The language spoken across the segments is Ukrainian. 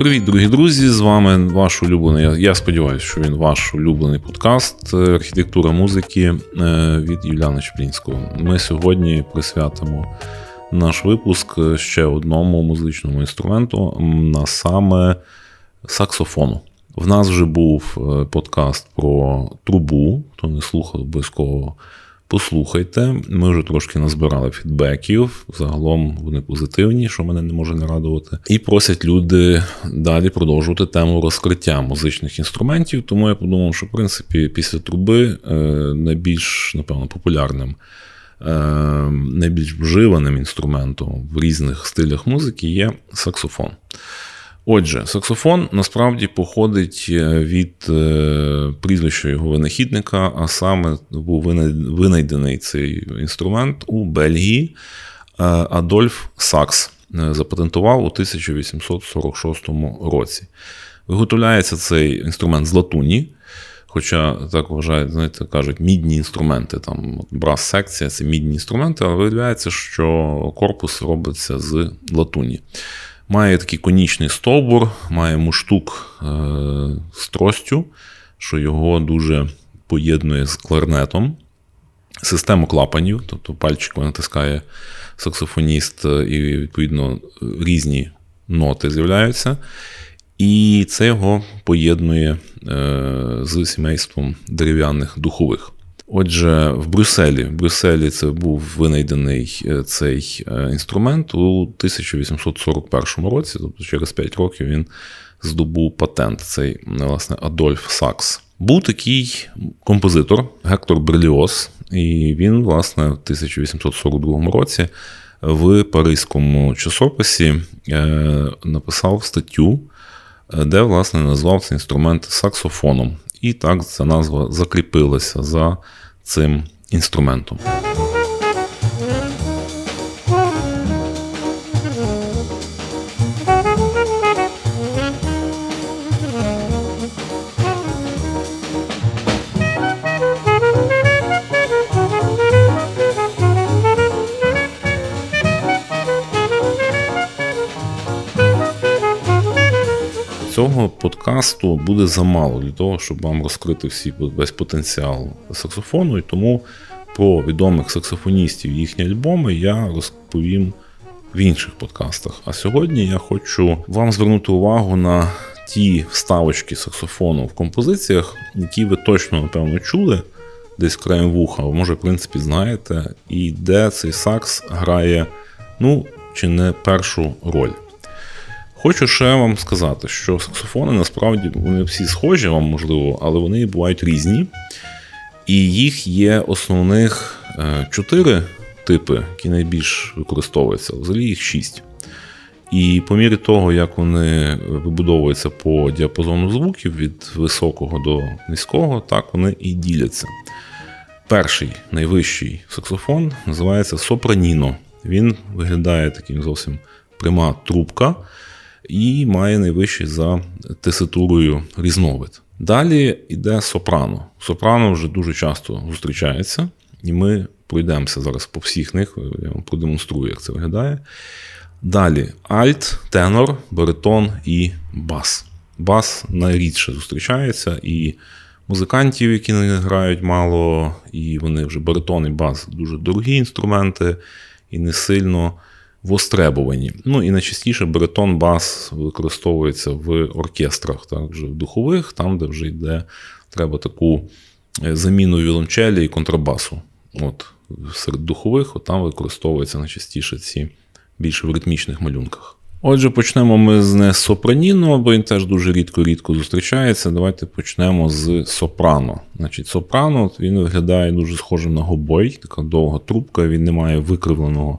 Привіт, дорогі друзі! З вами ваш улюблений. Я, сподіваюся, що він ваш улюблений подкаст е, Архітектура музики е, від Юліана Чеплінського. Ми сьогодні присвятимо наш випуск ще одному музичному інструменту, на саме саксофону. В нас вже був е, подкаст про трубу, хто не слухав обов'язково Послухайте, ми вже трошки назбирали фідбеків. Загалом вони позитивні, що мене не може не радувати. І просять люди далі продовжувати тему розкриття музичних інструментів. Тому я подумав, що в принципі після труби е, найбільш, напевно, популярним, е, найбільш вживаним інструментом в різних стилях музики є саксофон. Отже, саксофон насправді походить е, від е, прізвища його винахідника, а саме був винайдений цей інструмент у Бельгії. Е, Адольф Сакс запатентував у 1846 році. Виготовляється цей інструмент з латуні. Хоча так вважають, знаєте, кажуть, мідні інструменти, там брас-секція це мідні інструменти, але виявляється, що корпус робиться з латуні. Має такий конічний стовбур, має муштук е, з тростю, що його дуже поєднує з кларнетом. Систему клапанів, тобто пальчик натискає саксофоніст, е, і, відповідно, різні ноти з'являються. І це його поєднує е, з сімейством дерев'яних духових. Отже, в Брюсселі в Брюсселі це був винайдений е, цей е, інструмент у 1841 році, тобто через 5 років він здобув патент. Цей власне Адольф Сакс. Був такий композитор Гектор Берліос, і він, власне, в 1842 році в Паризькому часописі е, написав статтю, де, власне, назвав цей інструмент саксофоном. І так ця назва закріпилася за цим інструментом. Цього подкасту буде замало для того, щоб вам розкрити всі весь потенціал саксофону. І тому про відомих саксофоністів їхні альбоми я розповім в інших подкастах. А сьогодні я хочу вам звернути увагу на ті вставочки саксофону в композиціях, які ви точно, напевно, чули. Десь краєм вуха, ви може, в принципі, знаєте, і де цей сакс грає, ну, чи не першу роль. Хочу ще вам сказати, що саксофони насправді вони всі схожі вам, можливо, але вони бувають різні. І їх є основних е, чотири типи, які найбільш використовуються. Взагалі їх шість. І по мірі того, як вони вибудовуються по діапазону звуків від високого до низького, так вони і діляться. Перший найвищий саксофон називається сопраніно. Він виглядає таким зовсім пряма трубка і має найвищий за теситурою різновид. Далі йде сопрано. Сопрано вже дуже часто зустрічається, і ми пройдемося зараз по всіх них, я вам продемонструю, як це виглядає. Далі альт, тенор, баритон і бас. Бас найрідше зустрічається, і музикантів, які не грають мало, і вони вже баритон і бас дуже дорогі інструменти, і не сильно востребовані. Ну і найчастіше бретон бас використовується в оркестрах, так, вже в духових, там, де вже йде, треба таку е, заміну віолончелі і контрабасу. От Серед духових от там використовуються найчастіше ці більше в ритмічних малюнках. Отже, почнемо ми з не сопраніно, бо він теж дуже рідко-рідко зустрічається. Давайте почнемо з сопрано. Значить, Сопрано він виглядає дуже схожим на гобой, така довга трубка, він не має викривленого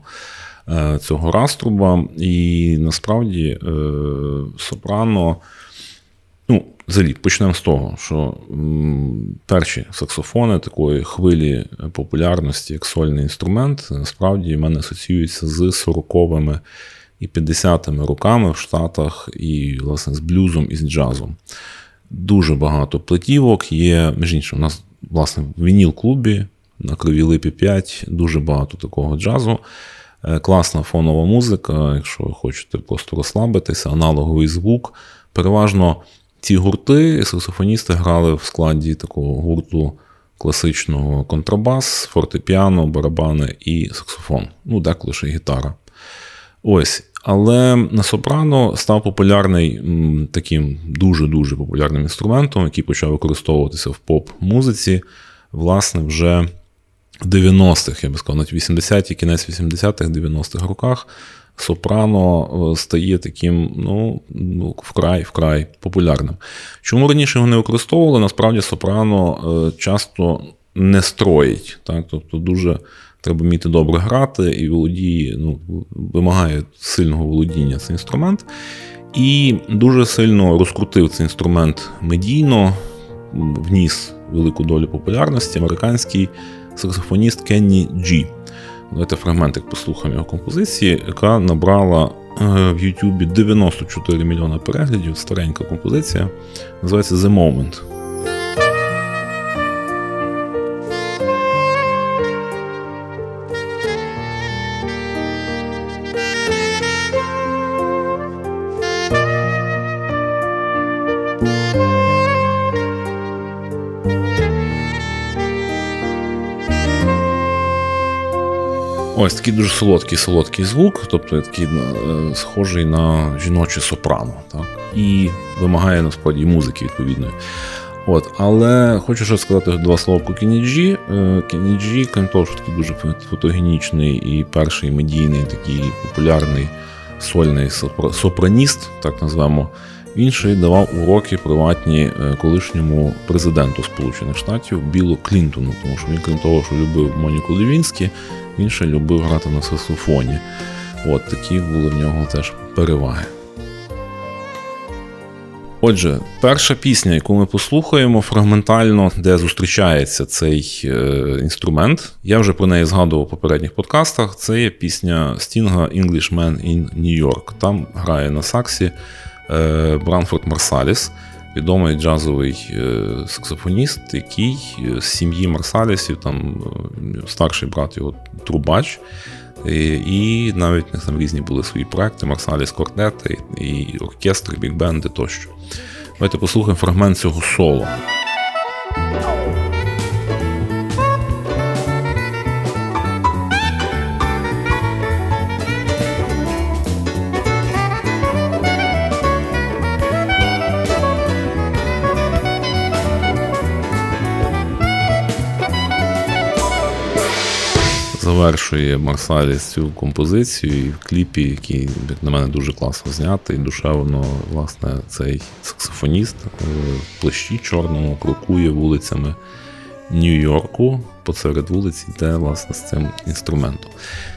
цього раструба. І насправді е, сопрано. Ну, взагалі, почнемо з того, що перші саксофони такої хвилі популярності, як сольний інструмент, насправді в мене асоціюються з 40-ми і 50-ми роками в Штатах, і, власне, з блюзом і з джазом. Дуже багато платівок є. Між іншим, у нас, власне, в вініл-клубі на кривій липі 5 дуже багато такого джазу. Е, класна фонова музика, якщо ви хочете просто розслабитися, аналоговий звук. Переважно ці гурти, саксофоністи грали в складі такого гурту класичного контрабас, фортепіано, барабани і саксофон. Ну, деколи ще гітара. Ось. Але на сопрано став популярний таким дуже-дуже популярним інструментом, який почав використовуватися в поп-музиці, власне, вже 90-х, я би сказав, навіть 80-ті, кінець 80-х, 90-х роках. Сопрано е, стає таким, ну, ну, вкрай вкрай популярним. Чому раніше його не використовували? Насправді сопрано е, часто не строїть. Так? Тобто дуже треба вміти добре грати і володіє, ну, вимагає сильного володіння цей інструмент. І дуже сильно розкрутив цей інструмент медійно, вніс велику долю популярності американський саксофоніст Кенні Джі. Давайте фрагментик послухаємо його композиції, яка набрала е, в Ютубі 94 мільйона переглядів. Старенька композиція. Називається The Moment. Ось такий дуже солодкий солодкий звук, тобто такий е, схожий на жіноче сопрано, так? і вимагає насправді музики відповідної. От, Але хочу ще сказати два слова про Кеніджі. Кеніджі, крім того, що такий дуже фотогенічний і перший медійний, такий популярний сольний сопраніст, так назвемо. Він ще й давав уроки приватні е, колишньому президенту Сполучених Штатів Білу Клінтону, тому що він, крім того, що любив Моніку Левінські, він ще любив грати на саксофоні. От такі були в нього теж переваги. Отже, перша пісня, яку ми послухаємо фрагментально, де зустрічається цей е, інструмент, я вже про неї згадував у попередніх подкастах. Це є пісня Стінга Englishman in New York. Там грає на саксі е, Бранфорд Марсаліс відомий джазовий е, саксофоніст, який з сім'ї Марсалісів, там е, старший брат його Трубач. І навіть у них там різні були свої проекти, Марсаліс Квартети, і бікбенди тощо. Давайте послухаємо фрагмент цього соло. Завершує Марсаліс цю композицію і в кліпі, який, як на мене, дуже класно знятий. Душевно, власне, цей саксофоніст е, в плащі чорному крокує вулицями Нью-Йорку посеред вулиці, йде власне з цим інструментом.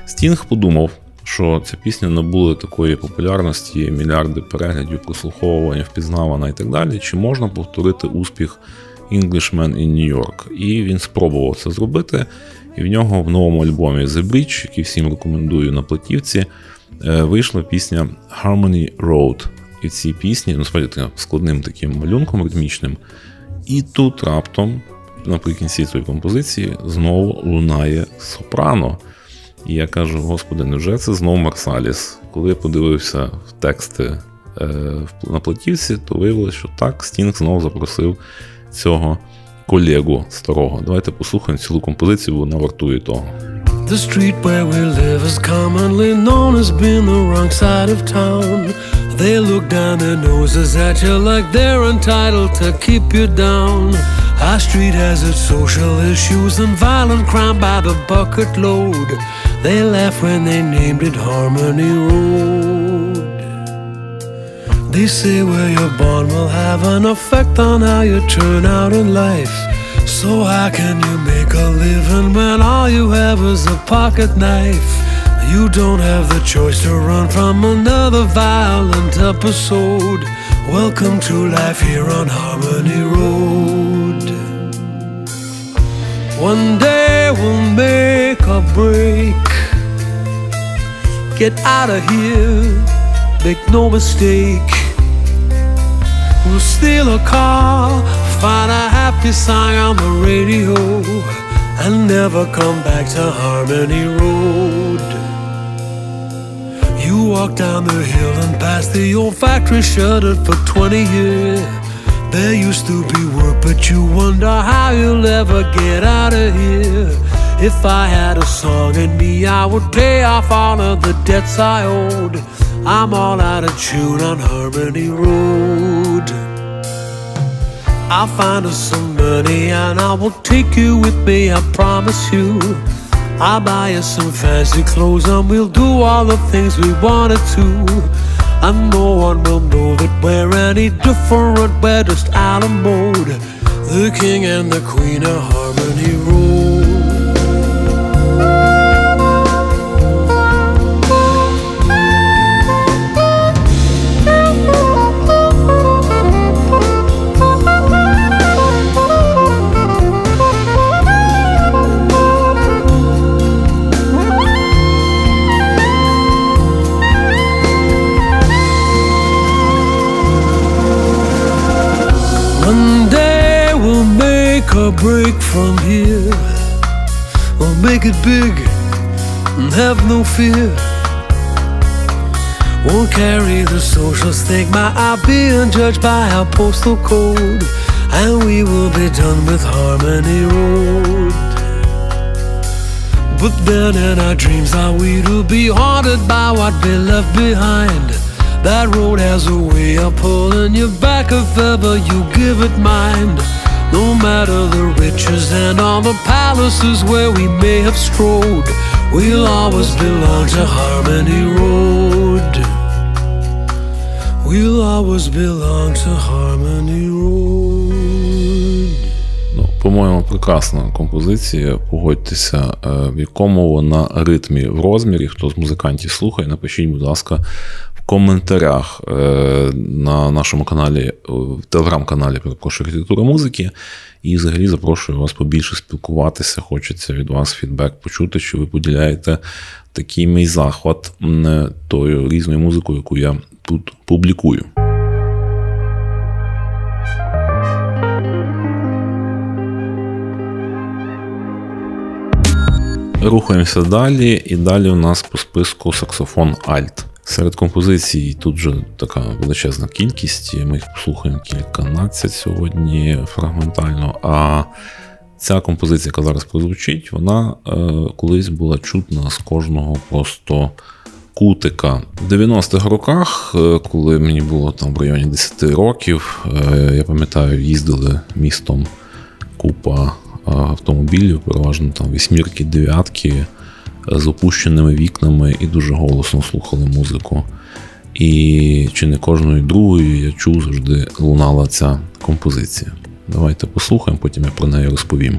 Стінг подумав. Що ця пісня набула такої популярності, мільярди переглядів, прослуховування, впізнавана і так далі. Чи можна повторити успіх Englishman in New York? І він спробував це зробити. І в нього в новому альбомі The Bridge, який всім рекомендую на платівці, е, вийшла пісня Harmony Road. І ці пісні, насправді складним таким малюнком ритмічним. І тут раптом, наприкінці цієї композиції, знову лунає сопрано. І я кажу: Господи, невже це знову Марсаліс? Коли я подивився в тексти е, на платівці, то виявилося, що так, Стінг знову запросив цього колегу старого. Давайте послухаємо цілу композицію, вона вартує того. The street where we live is commonly known as being the wrong side of town. They look down their noses at you like they're entitled to keep you down. Our street has its social issues and violent crime by the bucket load. They laugh when they named it Harmony Road. They say where you're born will have an effect on how you turn out in life. So how can you make a living when all you have is a pocket knife? You don't have the choice to run from another violent episode. Welcome to life here on Harmony Road. One day we'll make a break. Get out of here, make no mistake. We'll steal a car, find a happy song on the radio, and never come back to Harmony Road. You walk down the hill and past the old factory shuttered for 20 years. There used to be work, but you wonder how you'll ever get out of here. If I had a song in me, I would pay off all of the debts I owed. I'm all out of tune on Harmony Road. I'll find us some money and I will take you with me, I promise you. I'll buy you some fancy clothes and we'll do all the things we wanted to. And no one will know that we're any different, we're just out of mode. The king and the queen of Harmony Road. A break from here. We'll make it big and have no fear. Won't carry the social stigma of being judged by our postal code. And we will be done with Harmony Road. But then in our dreams are we to be haunted by what we left behind. That road has a way of pulling you back if ever you give it mind. No matter the riches and all the palaces where we may have strolled, we'll always belong to Harmony Road. We'll always belong to Harmony Road. Ну, по-моєму, прекрасна композиція. Погодьтеся, е, в якому вона ритмі в розмірі. Хто з музикантів слухає, напишіть, будь ласка, коментарях е, на нашому каналі, в телеграм-каналі перепрошую архітектура музики. І взагалі запрошую вас побільше спілкуватися. Хочеться від вас фідбек почути, що ви поділяєте такий мій захват тою різною музикою, яку я тут публікую. Рухаємося далі, і далі у нас по списку саксофон Альт. Серед композицій тут вже така величезна кількість. Ми їх послухаємо кільканадцять сьогодні фрагментально. А ця композиція, яка зараз прозвучить, вона е, колись була чутна з кожного просто кутика. В 90-х роках, е, коли мені було там в районі 10 років, е, я пам'ятаю, їздили містом купа автомобілів, переважно там вісьмірки, дев'ятки з опущеними вікнами і дуже голосно слухали музику. І чи не кожною другою я чув завжди лунала ця композиція. Давайте послухаємо, потім я про неї розповім.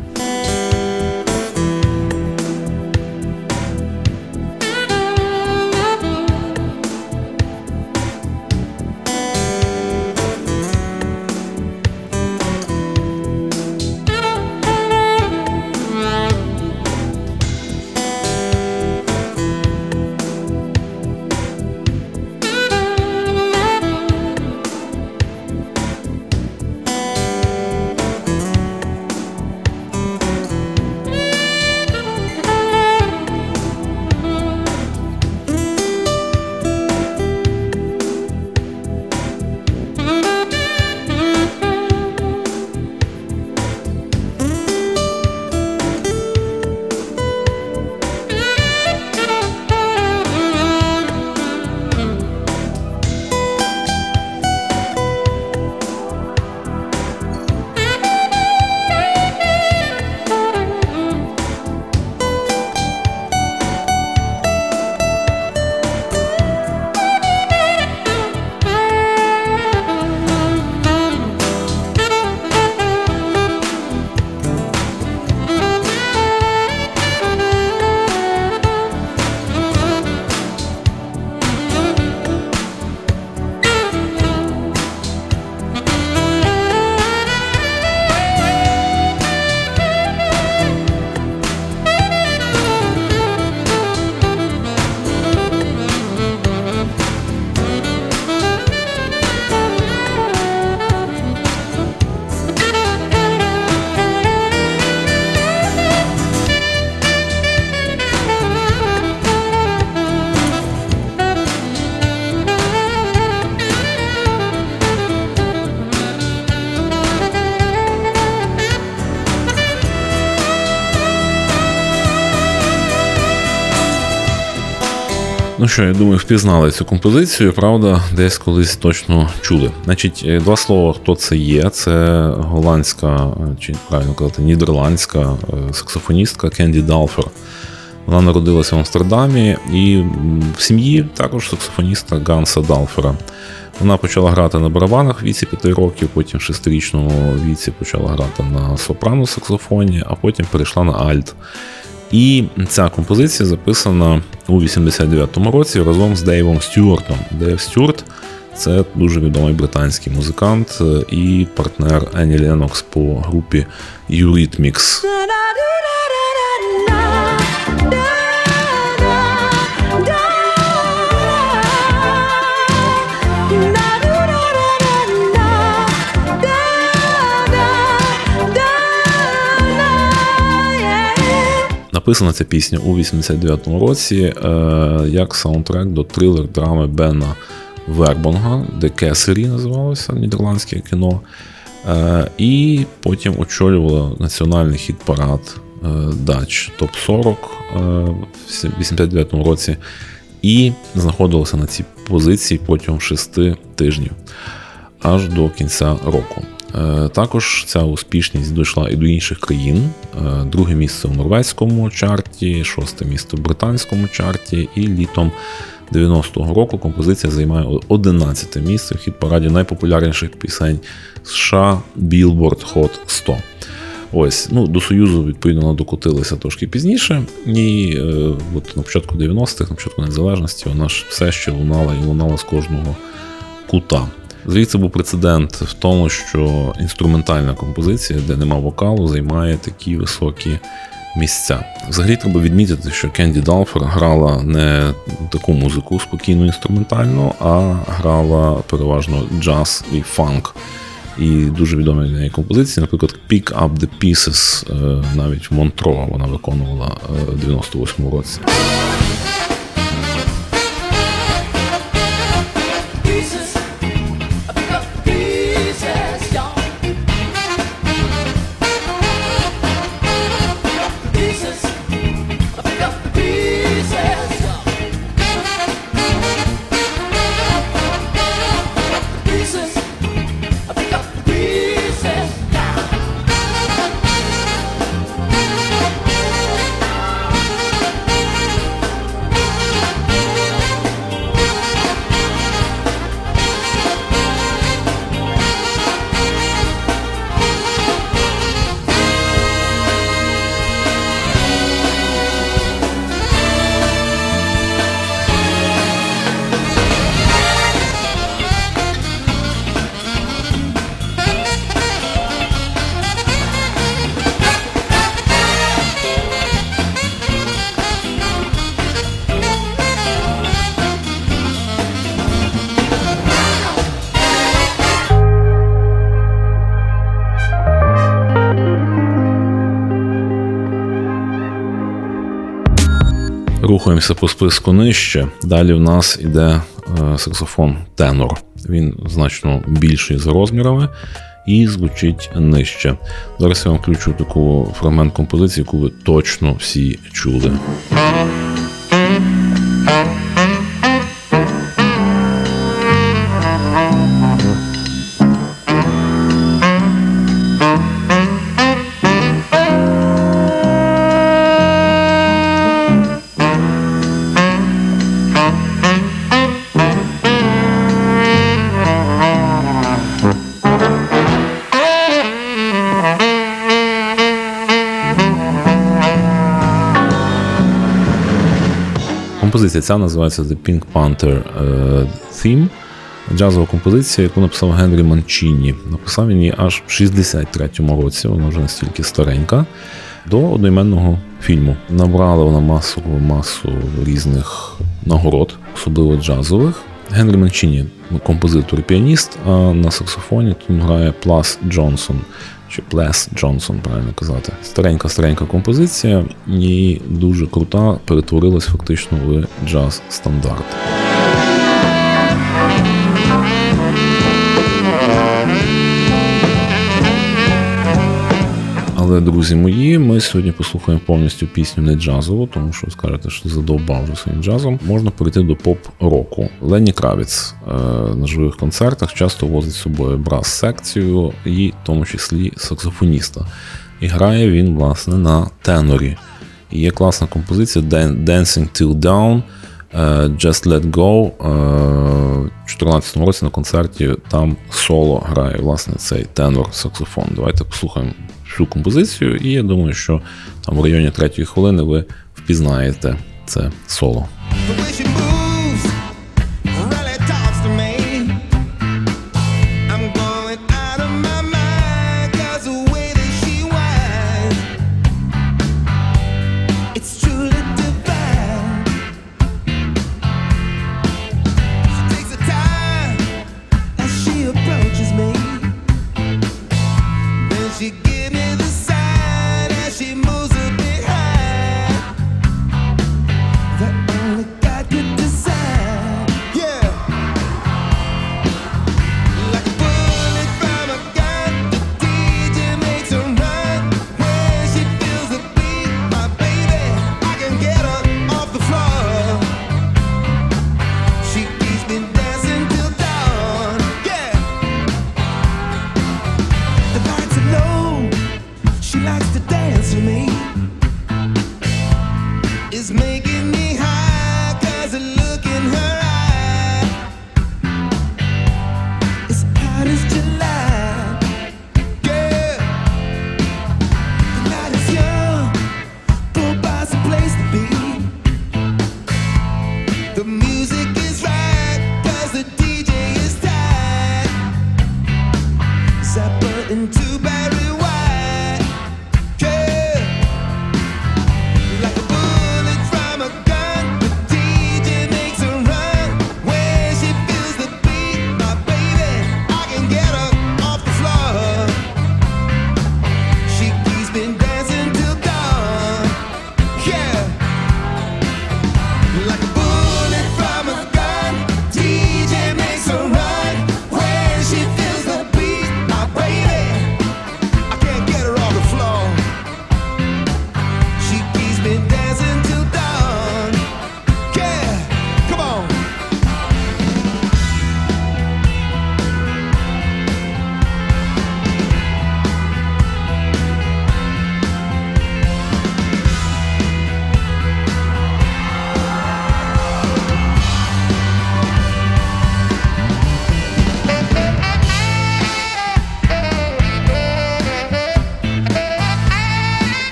Ну що, я думаю, впізнали цю композицію, правда, десь колись точно чули. Значить, е, два слова, хто це є. Це голландська, чи правильно казати, нідерландська е, саксофоністка Кенді Далфер. Вона народилася в Амстердамі і в сім'ї також саксофоніста Ганса Далфера. Вона почала грати на барабанах в віці 5 років, потім в 6-річному віці почала грати на сопрано саксофоні, а потім перейшла на альт. І ця композиція записана у 89-му році разом з Дейвом Стюартом. Дейв Стюарт це дуже відомий британський музикант і партнер Ені Ленокс по групі Eurythmics. Написана ця пісня у 89-му році е, як саундтрек до трилер драми Бена Вербонга, де Кесері називалося нідерландське кіно. Е, і потім очолювала національний хіт-парад е, Дач Топ 40 в 89-му році. І знаходилася на цій позиції протягом шести тижнів аж до кінця року. Е, також ця успішність дійшла і до інших країн. Е, друге місце в норвезькому чарті, шосте місце в британському чарті, і літом 90-го року композиція займає 11 місце в хіт-параді найпопулярніших пісень США Billboard Hot 100. Ось, ну, До Союзу, відповідно, докотилися трошки пізніше. І е, от на початку 90-х, на початку незалежності, вона ж все ще лунала і лунала з кожного кута. Звідси був прецедент в тому, що інструментальна композиція, де нема вокалу, займає такі високі місця. Взагалі треба відмітити, що Кенді Далфер грала не таку музику спокійно інструментальну, а грала переважно джаз і фанк. І дуже відомі для неї композиції, наприклад, Pick Up the Pieces, е, навіть Монтро вона виконувала е, в 98 році. Рухаємося по списку нижче. Далі в нас іде е, саксофон тенор. Він значно більший за розмірами і звучить нижче. Зараз я вам включу таку фрагмент композиції, яку ви точно всі чули. Композиція ця називається The Pink Panther е, Theme. Джазова композиція, яку написав Генрі Манчіні. Написав він її аж в 63-му році, вона вже настільки старенька, до одноіменного фільму. Набрала вона масу масу різних нагород, особливо джазових. Генрі Манчіні композитор і піаніст, а на саксофоні тут грає Плас Джонсон чи Плес Джонсон, правильно казати. Старенька-старенька композиція і дуже крута, перетворилась фактично в джаз-стандарт. Але Але, друзі мої, ми сьогодні послухаємо повністю пісню не джазову, тому що скажете, що задовбав вже своїм джазом. Можна перейти до поп-року. Лені Кравіц е, на живих концертах часто возить з собою брас-секцію і в тому числі саксофоніста. І грає він, власне, на тенорі. І Є класна композиція Dancing Till Down. Е, Just Let Go е, у 2014 році на концерті там соло грає власне цей тенор саксофон. Давайте послухаємо всю композицію, і я думаю, що там в районі третьої хвилини ви впізнаєте це соло.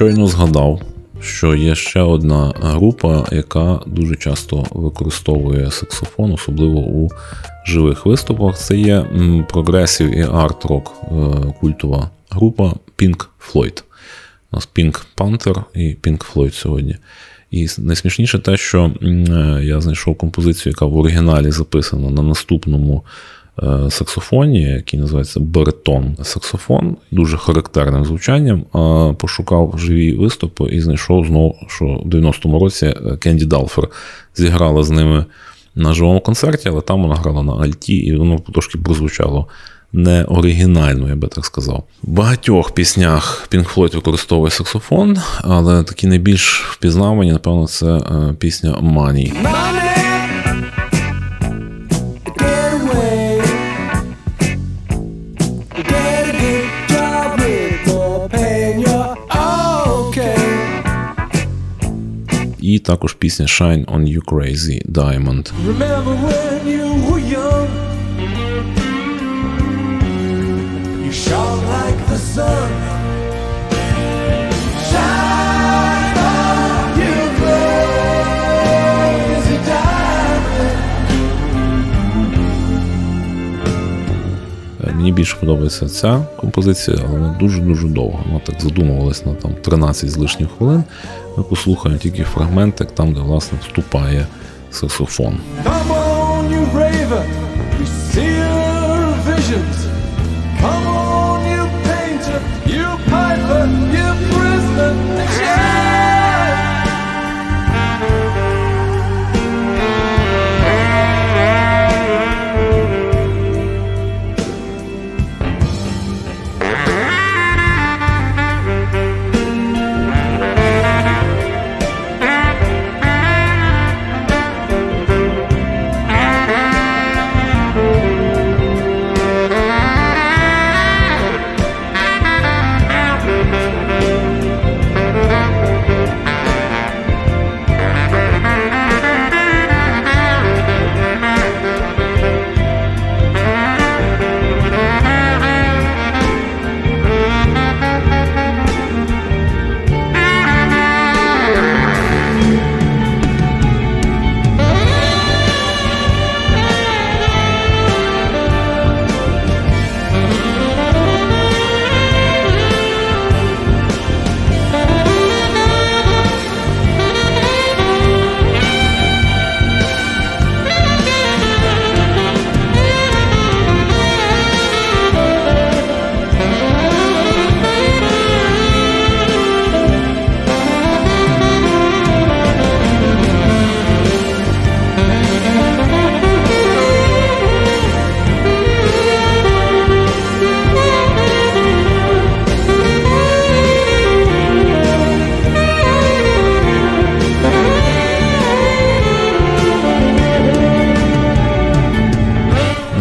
Щойно згадав, що є ще одна група, яка дуже часто використовує саксофон, особливо у живих виступах. Це є прогресів і арт-рок е, культова група Pink Floyd. У нас Pink Panther і Pink Floyd сьогодні. І найсмішніше те, що е, я знайшов композицію, яка в оригіналі записана на наступному саксофоні, який називається баритон саксофон, дуже характерним звучанням. Пошукав живі виступи і знайшов знову, що в 90-му році Кенді Далфер зіграла з ними на живому концерті, але там вона грала на Альті, і воно трошки прозвучало. Не оригінально, я би так сказав. В багатьох піснях Pink Floyd використовує саксофон, але такі найбільш впізнавані, напевно, це е, пісня Money. і також пісня Shine on You Crazy Diamond. Remember when you were young You shone like the sun більше подобається ця композиція, але вона дуже-дуже довга. Вона так задумувалась на там 13 з лишніх хвилин. Ми послухаємо тільки фрагментик, там, де власне вступає саксофон. Come on, you painter, you piper,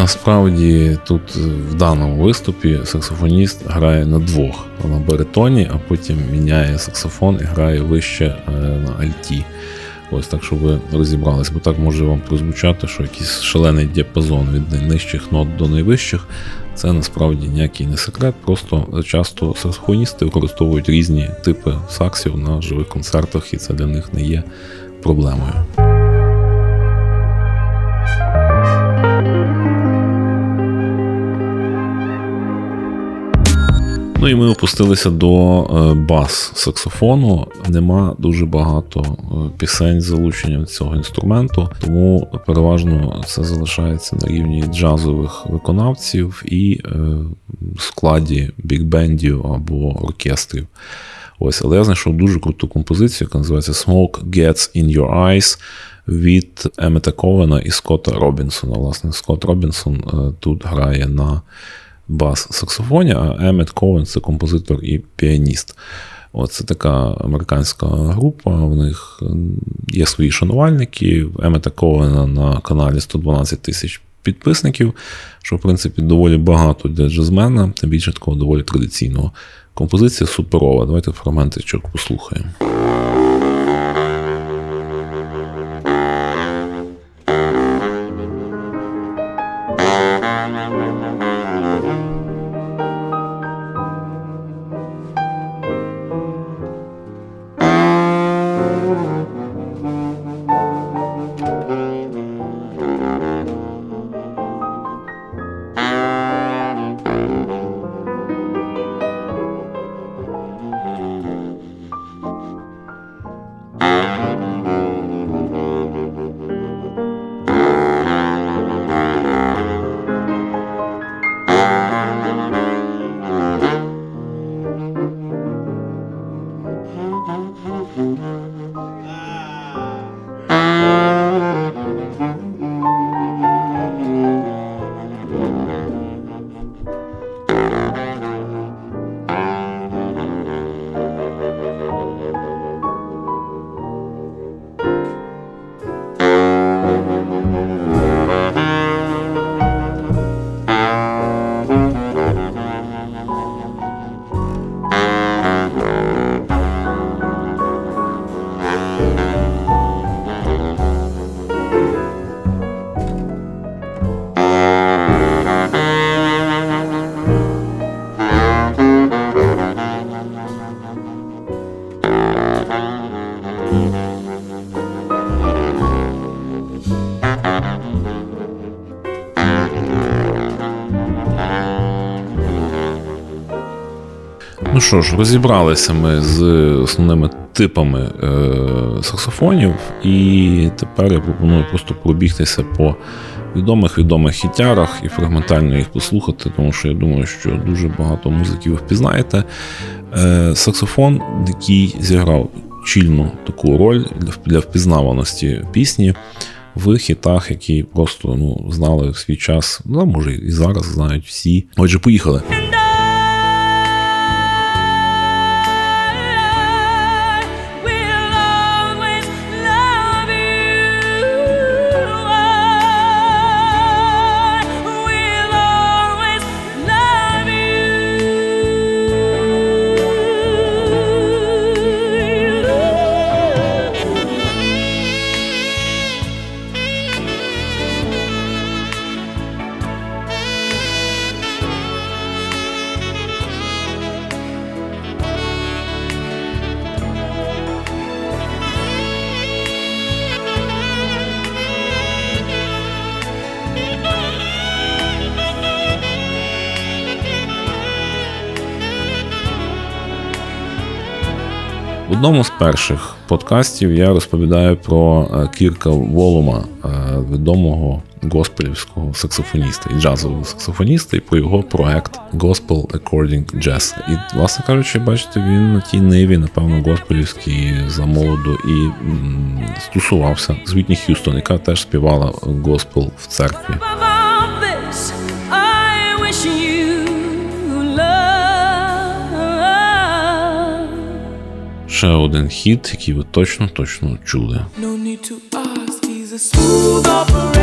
Насправді тут в даному виступі саксофоніст грає на двох на баритоні, а потім міняє саксофон і грає вище е, на альті. Ось так, щоб ви розібрались, бо так може вам прозвучати, що якийсь шалений діапазон від найнижчих нот до найвищих. Це насправді ніякий не секрет. Просто часто саксофоністи використовують різні типи саксів на живих концертах, і це для них не є проблемою. Ну і ми опустилися до е, бас-саксофону. Нема дуже багато е, пісень з залученням цього інструменту, тому переважно це залишається на рівні джазових виконавців і е, складі бікбендів або оркестрів. Ось, але я знайшов дуже круту композицію, яка називається Smoke Gets in Your Eyes від Емета Ковена і Скотта Робінсона. Власне, Скотт Робінсон тут грає на бас-саксофоні, а Емет Коуен це композитор і піаніст. Це така американська група. В них є свої шанувальники. Емета Коуена на каналі 112 тисяч підписників, що, в принципі, доволі багато для джазмена, тим більше такого доволі традиційного. Композиція суперова. Давайте фрагментичок послухаємо. Що ж, розібралися ми з основними типами е, саксофонів, і тепер я пропоную просто пробігтися по відомих відомих хітярах і фрагментально їх послухати, тому що я думаю, що дуже багато музиків впізнаєте. Е, Саксофон, який зіграв чільну таку роль для впізнаваності пісні. В хітах, які просто ну, знали в свій час, ну, може і зараз знають всі. Отже, поїхали. Одному з перших подкастів я розповідаю про е, Кірка Волума, е, відомого госпелівського саксофоніста і джазового саксофоніста, і про його проект Gospel According Jazz. І, власне кажучи, бачите, він на тій ниві, напевно, госпелівській за молоду і стосувався з Вітні Х'юстон, яка теж співала госпел в церкві. Ще один хіт, який ви точно точно чули. No need to ask, he's a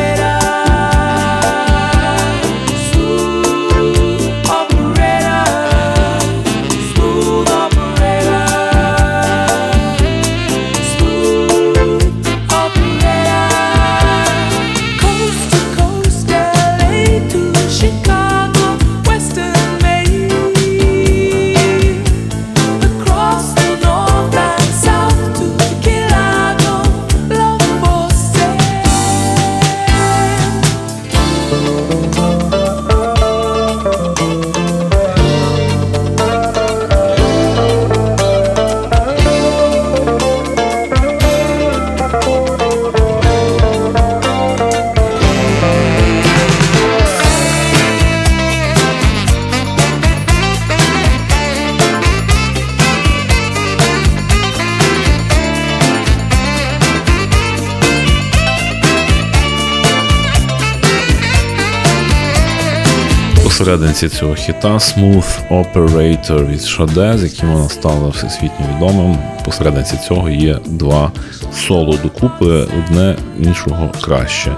посерединці цього хіта Smooth Operator від Шаде, з яким вона стала всесвітньо відомим. Посерединці цього є два соло докупи, одне іншого краще.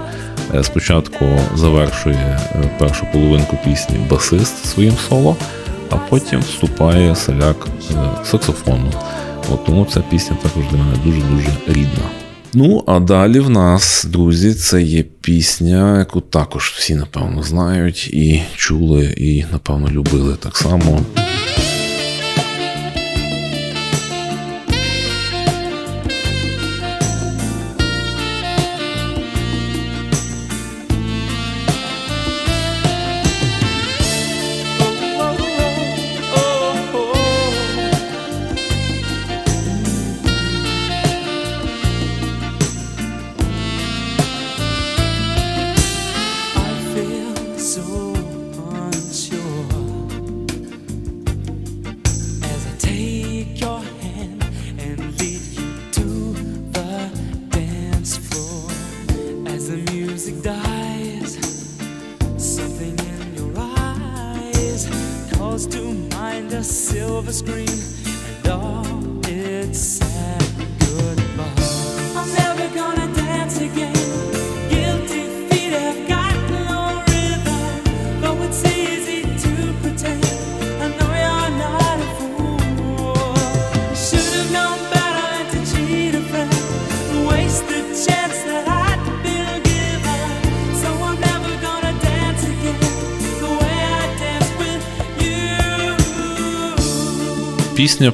Е, спочатку завершує е, першу половинку пісні басист своїм соло, а потім вступає соляк е, саксофону. От Тому ця пісня також для мене дуже-дуже рідна. Ну, а далі в нас, друзі, це є пісня, яку також всі, напевно, знають і чули, і, напевно, любили так само.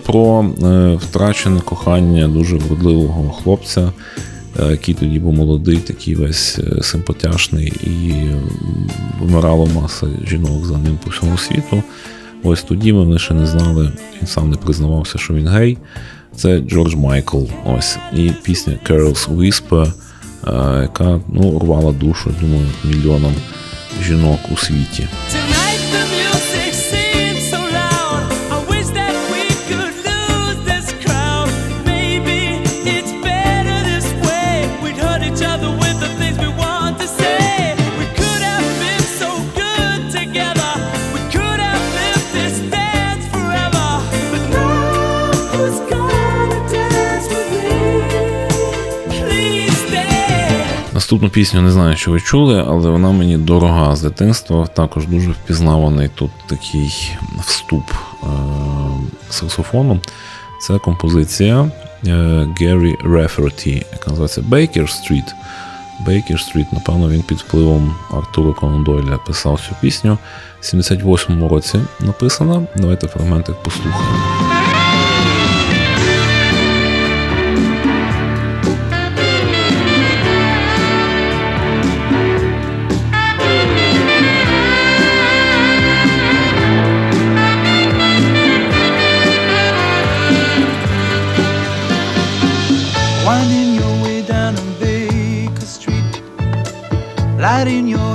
Про е, втрачене кохання дуже вродливого хлопця, е, який тоді був молодий, такий весь е, симпатяшний, і вмирала маса жінок за ним по всьому світу. Ось тоді вони ще не знали, він сам не признавався, що він гей. Це Джордж Майкл. Ось. І пісня Carol's Whisper, яка ну, рвала душу, думаю, мільйонам жінок у світі. Наступну пісню не знаю, що ви чули, але вона мені дорога з дитинства. Також дуже впізнаваний тут такий вступ е- саксофону. Це композиція Геррі Реферті, яка називається Baker Street. Baker Street, напевно, він під впливом Артура Конан Дойля писав цю пісню. В 78-му році написана. Давайте фрагментик послухаємо. In your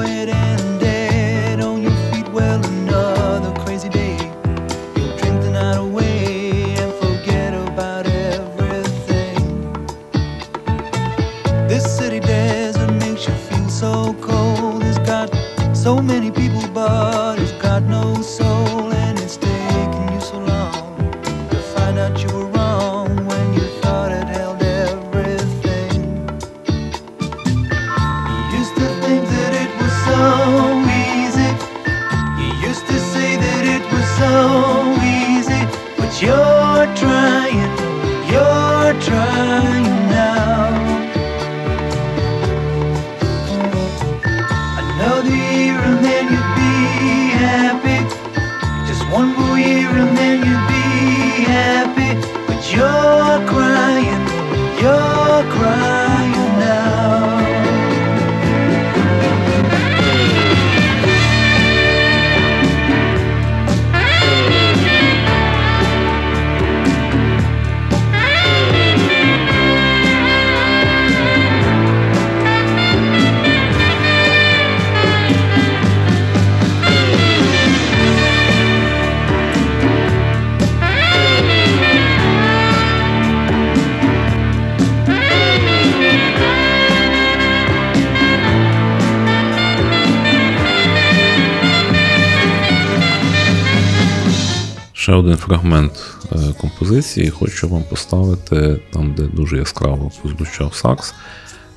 Ще один фрагмент е, композиції хочу вам поставити там, де дуже яскраво прозвучав сакс.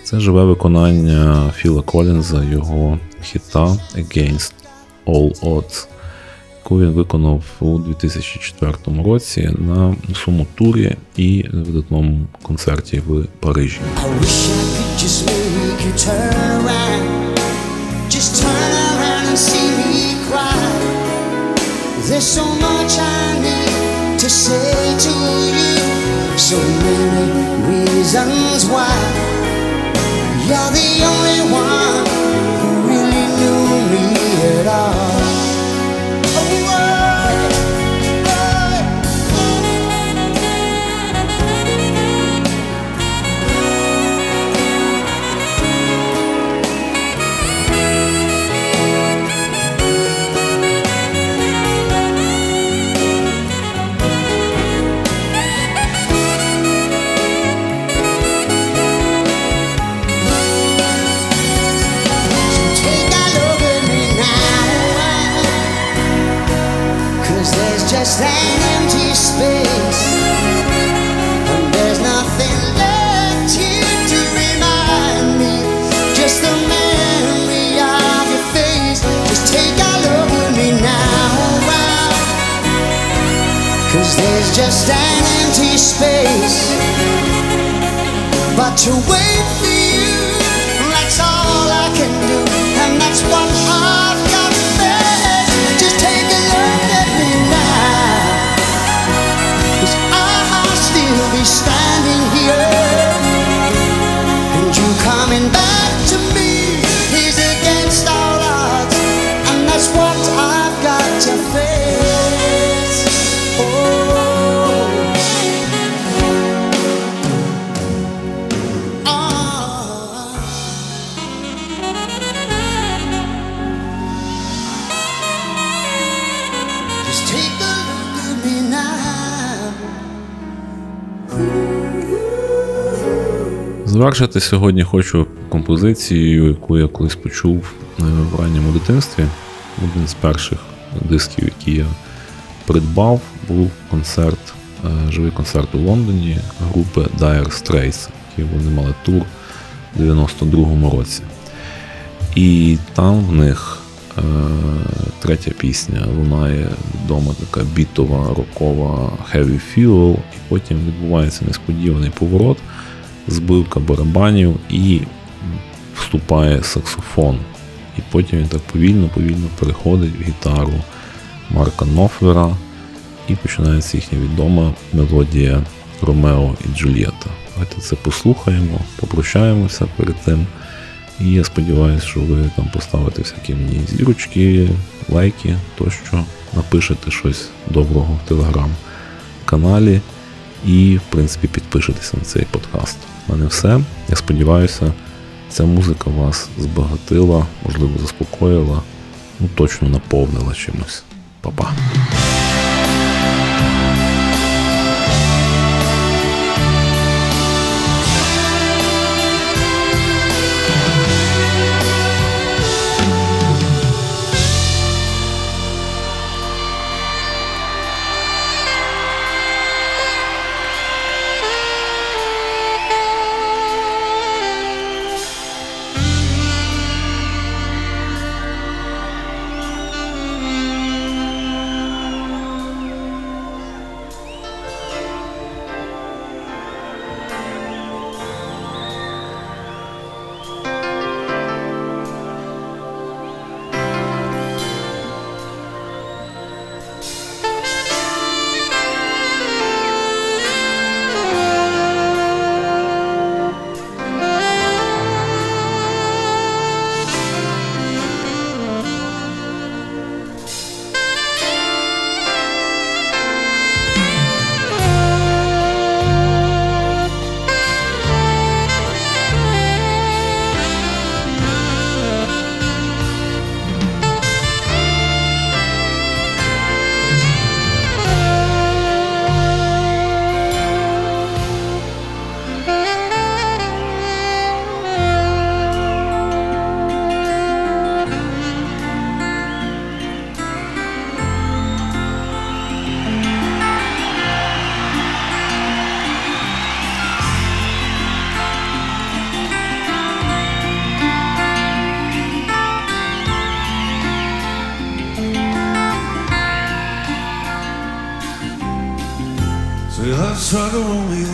Це живе виконання Філа Колінза, його хіта Against All Odds, яку він виконав у 2004 році на суму турі і видатному концерті в Парижі. Just turn around and see me cry. There's so much I need to say to you. So many reasons why. You're the only one who really knew me at all. Just an empty space. But to wait for you, that's all I can do, and that's what I've got to. Just take a look at me now, cause I'll still be standing here, and you coming back Завершити сьогодні хочу композицією, яку я колись почув е, в ранньому дитинстві. Один з перших дисків, які я придбав, був концерт, е, живий концерт у Лондоні групи Dire Straits, які вони мали тур у 92-му році. І там в них е, третя пісня лунає відома така бітова, рокова Heavy Fuel, і потім відбувається несподіваний поворот, збивка барабанів і вступає саксофон. І потім він так повільно-повільно переходить в гітару Марка Нофлера, і починається їхня відома мелодія Ромео і Джульєта. Давайте це послухаємо, попрощаємося перед тим. І я сподіваюся, що ви там поставите всякі мені зірочки, лайки, тощо, напишете щось доброго в телеграм-каналі і, в принципі, підпишетеся на цей подкаст. У мене все. Я сподіваюся, ця музика вас збагатила, можливо, заспокоїла, ну точно наповнила чимось. Па-па. Struggle Romeo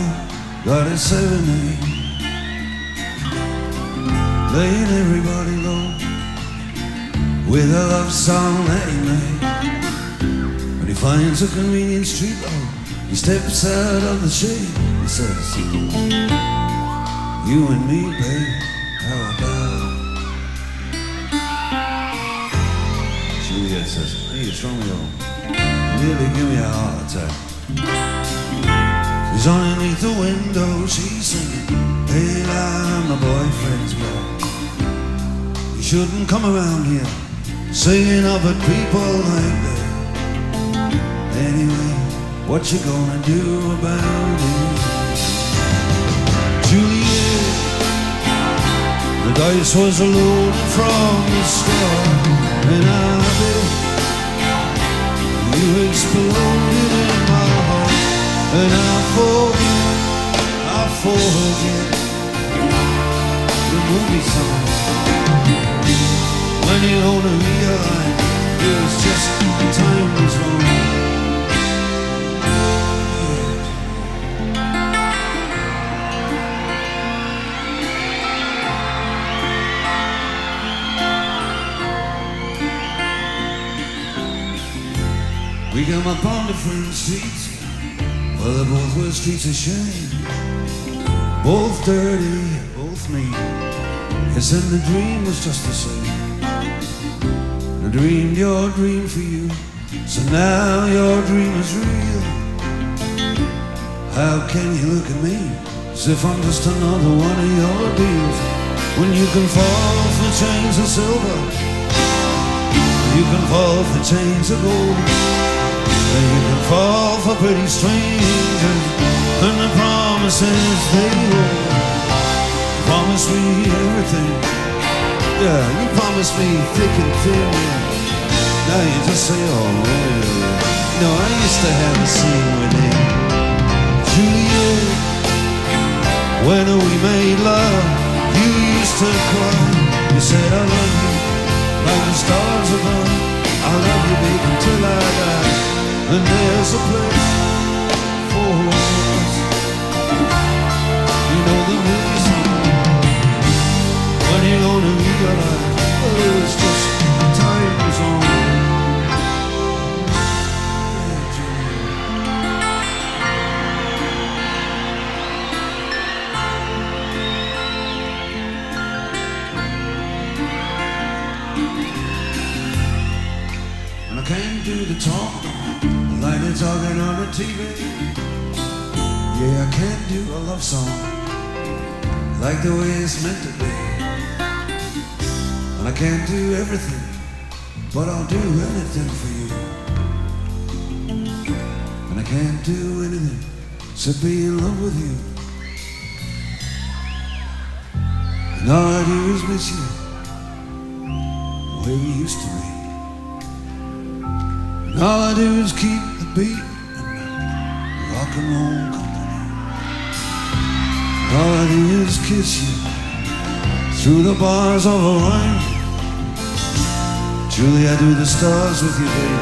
got it saving me Laying everybody low With a love song that he made. When he finds a convenient street oh, He steps out of the shade. He says You and me, babe, how about? Juliet says, hey, it's Romeo Nearly give me a heart attack Underneath the window, she's singing, Hey, I'm my boyfriend's back. You shouldn't come around here singing of it people like that. Anyway, what you gonna do about it? Juliet, the dice was loaded from the start, and I bet you exploded in my heart, and I forget, I forget the movie song When you only realize it was just time was wrong We come up on different streets well, both were streets of shame. Both dirty, both mean. Yes, and the dream was just the same. I dreamed your dream for you, so now your dream is real. How can you look at me as if I'm just another one of your deals? When you can fall for chains of silver, you can fall for chains of gold. You can fall for pretty strangers and the promises they hold. promised me everything. Yeah, you promised me thick and thin. Now you just say, oh, yeah, yeah. No, I used to have a scene with him. Juliet, when we made love, you used to cry. You said, I love you, like the stars above. I love you, baby, till I die. And there's a place talk like they're talking on the TV. Yeah, I can't do a love song like the way it's meant to be. And I can't do everything, but I'll do anything for you. And I can't do anything except be in love with you. And all I do is miss you the way we used to be. All I do is keep the beat rock and roll company. All I do is kiss you through the bars of Orion. Julie, I do the stars with you, baby.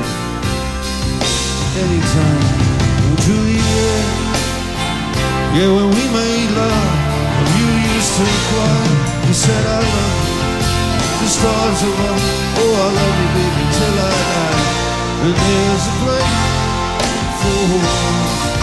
Anytime. Oh, Juliet. Yeah, when we made love, you used to cry. You said I love you. The stars above. Oh, I love you, baby, till I die. And there's a place for.